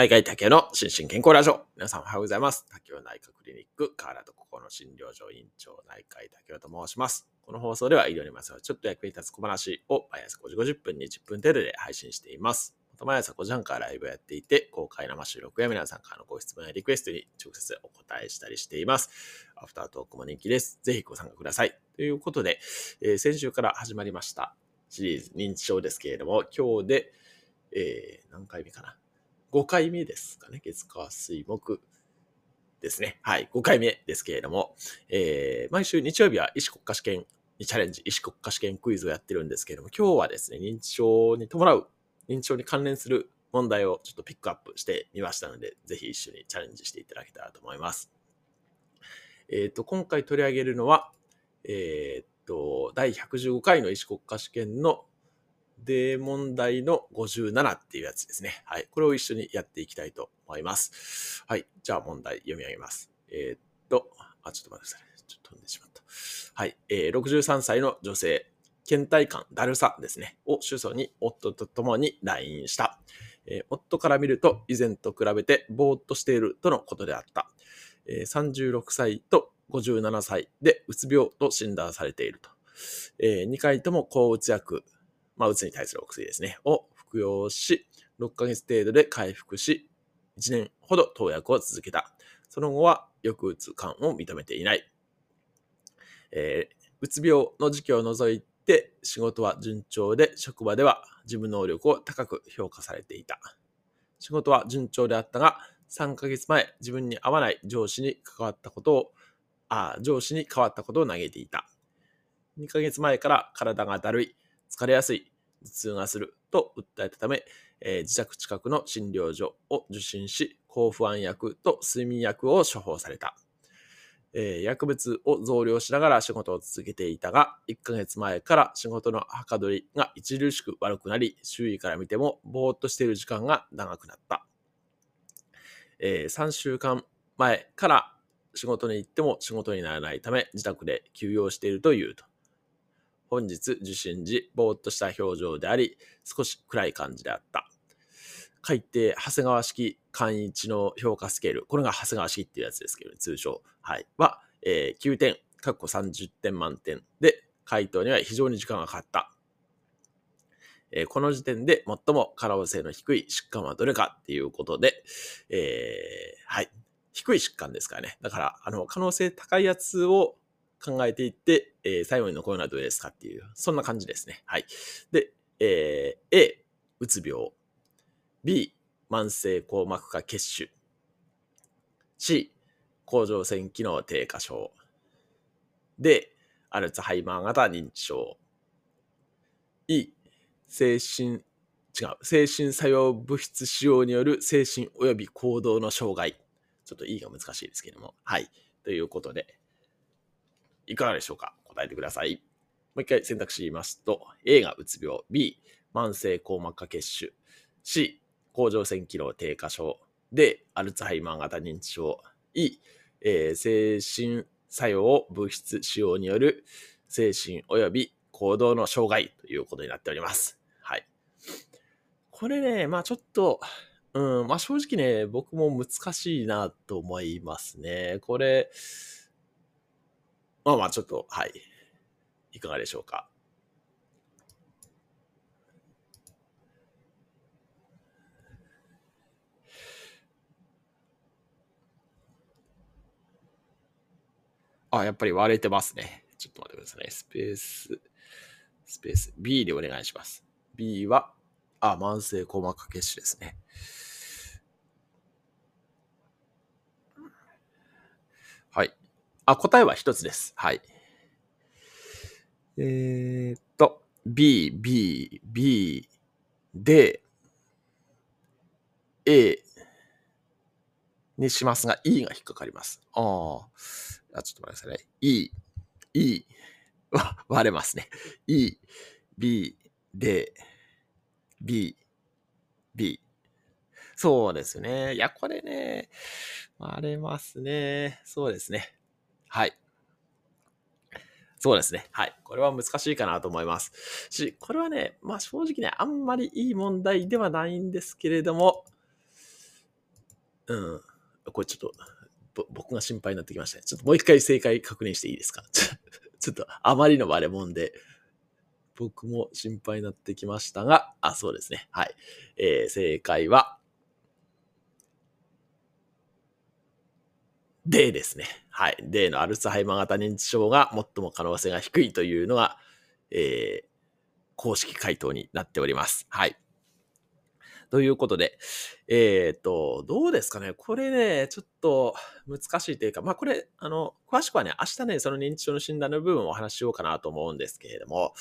内科医竹の心身健康ラジオ。皆さんおはようございます。竹尾内科クリニック、河原と心の診療所院長内科医竹尾と申します。この放送では医療にまつわるちょっと役に立つ小話を毎朝5時50分に10分程度で配信しています。また毎朝5時半からライブをやっていて、公開生収録や皆さんからのご質問やリクエストに直接お答えしたりしています。アフタートークも人気です。ぜひご参加ください。ということで、えー先週から始まりましたシリーズ認知症ですけれども、今日で、えー何回目かな？?5 回目ですかね。月火水木ですね。はい。5回目ですけれども、えー毎週日曜日は医師国家試験にチャレンジ、医師国家試験クイズをやってるんですけれども、今日はですね、認知症に伴う、認知症に関連する問題をちょっとピックアップしてみましたので、ぜひ一緒にチャレンジしていただけたらと思います。えっ、と、今回取り上げるのは、えっ、と、第115回の医師国家試験ので問題の57っていうやつですね。はい。これを一緒にやっていきたいと思います。はい。じゃあ問題読み上げます。えーっと、あ、ちょっと待ってください。ちょっと飛んでしまった。はい。えー63歳の女性、倦怠感、だるさですね。を主訴に夫と共に来院した。えー夫から見ると以前と比べてぼーっとしているとのことであった。えー36歳と57歳でうつ病と診断されていると。えー2回とも抗うつ薬、まあ、うつに対するお薬ですね、を服用し、6ヶ月程度で回復し、1年ほど投薬を続けた。その後は、抑うつ感を認めていない。えーうつ病の時期を除いて、仕事は順調で、職場では事務能力を高く評価されていた。仕事は順調であったが、3ヶ月前、自分に合わない上司に関わったことを、あ上司に変わったことを嘆いていた。2ヶ月前から体がだるい、疲れやすい、頭痛がすると訴えたため、えー自宅近くの診療所を受診し、抗不安薬と睡眠薬を処方された。えー薬物を増量しながら仕事を続けていたが、1ヶ月前から仕事のはかどりが著しく悪くなり、周囲から見てもぼーっとしている時間が長くなった。え3週間前から仕事に行っても仕事にならないため、自宅で休養しているというと。本日受診時、ぼーっとした表情であり、少し暗い感じであった。改定、長谷川式簡易知能評価スケール。これが長谷川式っていうやつですけど、ね、通称。はい。は、えー9点、括弧30点満点で、回答には非常に時間がかかった。えーこの時点で最も可能性の低い疾患はどれかっていうことで、えーはい。低い疾患ですからね。だから、あの、可能性高いやつを考えていって、えー最後に残るのはどれですかっていう、そんな感じですね。はい。で、えー A、うつ病。B、慢性硬膜下血腫。C、甲状腺機能低下症。D、アルツハイマー型認知症。E、精神、違う、精神作用物質使用による精神及び行動の障害。ちょっと E が難しいですけども。はい。ということで、いかがでしょうか？答えてください。もう一回選択肢言いますと、A がうつ病、B、慢性硬膜下血腫、C、甲状腺機能低下症、D、アルツハイマー型認知症、E、えー精神作用物質使用による精神及び行動の障害ということになっております。はい。これね、まあちょっと、うん、まあ正直ね、僕も難しいなと思いますね。これ、まあまあちょっと、はい。いかがでしょうか。あ、やっぱり割れてますね。ちょっと待ってくださいね。スペース、スペース、B でお願いします。B は、あ、慢性硬膜下血腫ですね。はい。あ、答えは一つです。はい。えーっと、B、B、B、で、A にしますが、E が引っかかります。ああ。ちょっと待ってくださいね。E、E は割れますね。E、B、で、B、B。そうですね。いや、これね、割れますね。そうですね。はい。そうですね。はい。これは難しいかなと思います。し、これはね、まあ正直ね、あんまりいい問題ではないんですけれども、うん。これちょっと、僕が心配になってきましたね。ちょっともう一回正解確認していいですか？ちょっとあまりの割れ物で、僕も心配になってきましたが、あ、そうですね。はい。えー、正解は、D ですね。はい。D のアルツハイマー型認知症が最も可能性が低いというのが、えー、公式回答になっております。はい。ということで、えっ、ー、と、どうですかねこれね、ちょっと難しいというか、まあこれ、あの、詳しくはね、明日ね、その認知症の診断の部分をお話ししようかなと思うんですけれども、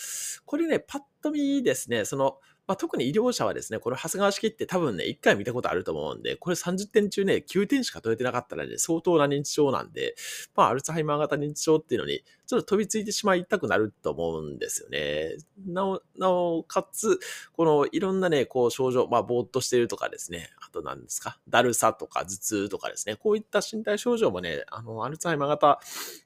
これね、パッと見ですね、その、まあ、特に医療者はですね、この長谷川式って多分ね、1回見たことあると思うんで、これ30点中ね、9点しか取れてなかったらね、相当な認知症なんで、まあ、アルツハイマー型認知症っていうのに、ちょっと飛びついてしまいたくなると思うんですよね。なお、なおかつ、このいろんなね、こう症状、まあ、ぼーっとしてるとかですね、あと何ですか、だるさとか頭痛とかですね、こういった身体症状もね、あの、アルツハイマー型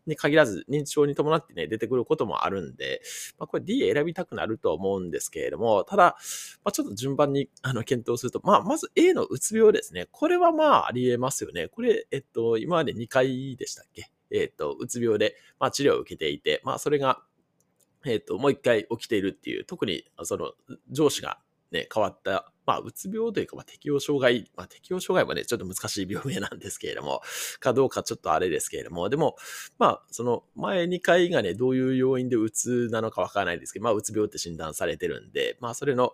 に限らず、認知症に伴ってね、出てくることもあるんで、まあ、これ D 選びたくなると思うんですけれども、ただ、まあ、ちょっと順番にあの検討すると、まあ、まず A のうつ病ですね。これはまあ、あり得ますよね。これ、えっと、今まで2回でしたっけ？えっと、うつ病で、まあ、治療を受けていて、まあ、それが、えっと、もう一回起きているっていう、特に、その、上司がね、変わったまあ、うつ病というか、まあ、適応障害、まあ、適応障害もね、ちょっと難しい病名なんですけれども、かどうかちょっとあれですけれども、でも、まあ、その前2回がね、どういう要因でうつなのかわからないですけど、まあ、うつ病って診断されてるんで、まあ、それの、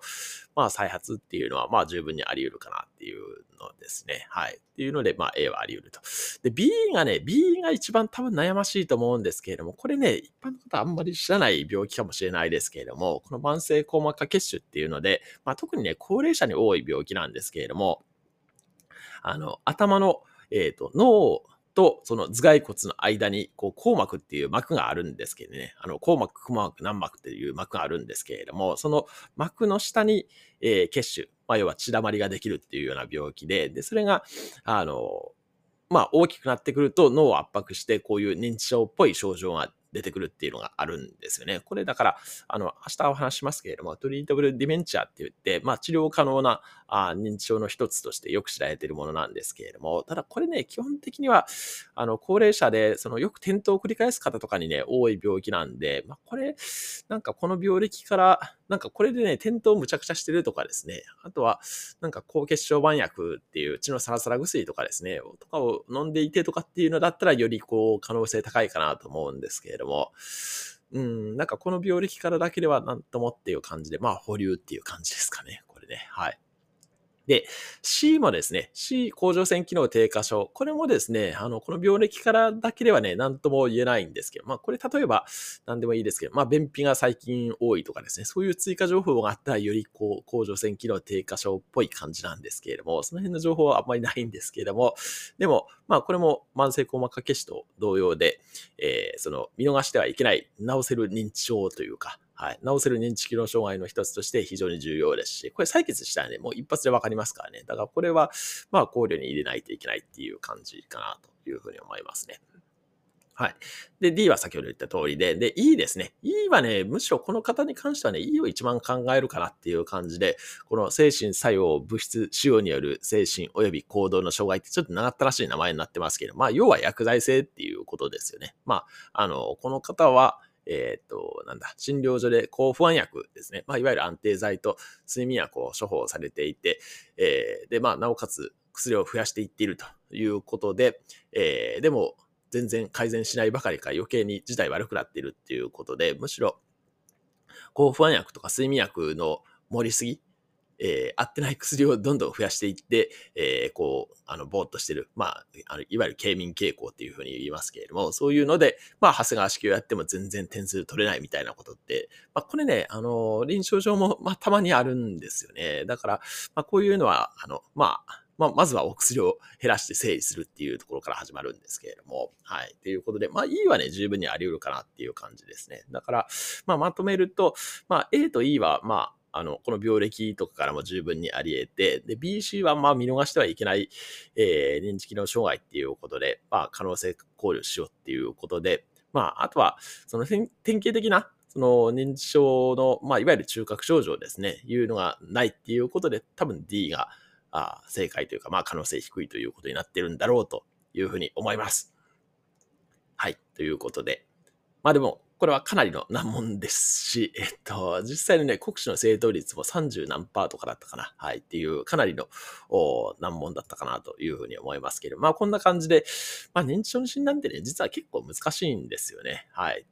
まあ、再発っていうのは、まあ、十分にあり得るかなっていうのですね。はい。っていうので、まあ、A はあり得ると。で、B がね、B が一番多分悩ましいと思うんですけれども、これね、一般の方あんまり知らない病気かもしれないですけれども、この慢性硬膜下血腫っていうので、まあ、特にね、高齢者に多い病気なんですけれども、あの、頭の、えっ、ー、と、脳とその頭蓋骨の間に、こう、硬膜っていう膜があるんですけどね、あの、硬膜、硬膜、軟膜っていう膜があるんですけれども、その膜の下に、えー、血腫、まあ、要は血だまりができるっていうような病気で、で、それが、あの、まあ、大きくなってくると脳を圧迫して、こういう認知症っぽい症状が出てくるっていうのがあるんですよね。これだから、あの、明日お話しますけれども、トリートブルディメンチャーって言って、まあ治療可能なあ認知症の一つとしてよく知られているものなんですけれども、ただこれね、基本的には、あの、高齢者で、そのよく転倒を繰り返す方とかにね、多い病気なんで、まあこれ、なんかこの病歴から、なんかこれでね、転倒むちゃくちゃしてるとかですね、あとは、なんか高血小板薬っていう血のサラサラ薬とかですね、とかを飲んでいてとかっていうのだったら、よりこう、可能性高いかなと思うんですけれども、うん、なんかこの病歴からだけではなんともっていう感じで、まあ保留っていう感じですかね、これね。はい。で、C もですね、C 甲状腺機能低下症。これもですね、あの、この病歴からだけではね、なんとも言えないんですけど、まあ、これ例えば、なんでもいいですけど、まあ、便秘が最近多いとかですね、そういう追加情報があったら、よりこう、甲状腺機能低下症っぽい感じなんですけれども、その辺の情報はあんまりないんですけれども、でも、まあ、これも慢性硬膜下血腫と同様で、えー、その、見逃してはいけない、治せる認知症というか、はい。治せる認知機能障害の一つとして非常に重要ですし、これ採血したらね、もう一発でわかりますからね。だからこれは、まあ考慮に入れないといけないっていう感じかなというふうに思いますね。はい。で、D は先ほど言った通りで、で、E ですね。E はね、むしろこの方に関してはね、E を一番考えるかなっていう感じで、この精神作用物質使用による精神及び行動の障害ってちょっと長ったらしい名前になってますけど、まあ、要は薬剤性っていうことですよね。まあ、あの、この方は、えっ、と、なんだ、診療所で抗不安薬ですね。まあ、いわゆる安定剤と睡眠薬を処方されていて、えー、で、まあ、なおかつ薬を増やしていっているということで、えー、でも、全然改善しないばかりか余計に事態悪くなっているっていうことで、むしろ、抗不安薬とか睡眠薬の盛りすぎえー、合ってない薬をどんどん増やしていって、えー、こう、あの、ぼーっとしてる。まあ、あのいわゆる軽民傾向っていうふうに言いますけれども、そういうので、まあ、長谷川式をやっても全然点数取れないみたいなことって、まあ、これね、あの、臨床上も、まあ、たまにあるんですよね。だから、まあ、こういうのは、あの、まあ、まあ、まずはお薬を減らして整理するっていうところから始まるんですけれども、はい。ということで、まあ、E はね、十分にあり得るかなっていう感じですね。だから、まあ、まとめると、まあ、A と E は、まあ、あの、この病歴とかからも十分にあり得て、で、BC はまあ見逃してはいけない、えー、認知機能障害っていうことで、まあ可能性考慮しようっていうことで、まあ、あとは、その典型的な、その認知症の、まあ、いわゆる中核症状ですね、いうのがないっていうことで、多分 D が、あ正解というか、まあ可能性低いということになってるんだろうというふうに思います。はい。ということで。まあでも、これはかなりの難問ですし、えっと、実際にね、国試の正答率も30何パーとかだったかな。はい。っていう、かなりの難問だったかなというふうに思いますけど、まあこんな感じで、まあ認知症の診断ってね、実は結構難しいんですよね。はい。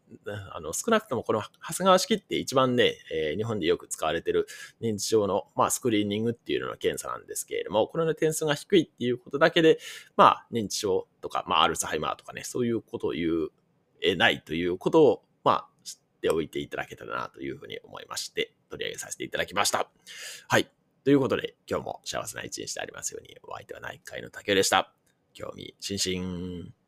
あの、少なくともこの長谷川式って一番ね、えー、日本でよく使われてる認知症の、まあスクリーニングっていうのの検査なんですけれども、これの点数が低いっていうことだけで、まあ認知症とか、まあアルツハイマーとかね、そういうことを言う、えないということを、っておいていただけたらなというふうに思いまして、取り上げさせていただきました。はい。ということで、今日も幸せな一日でありますように、お相手は内科医の竹でした。興味津々。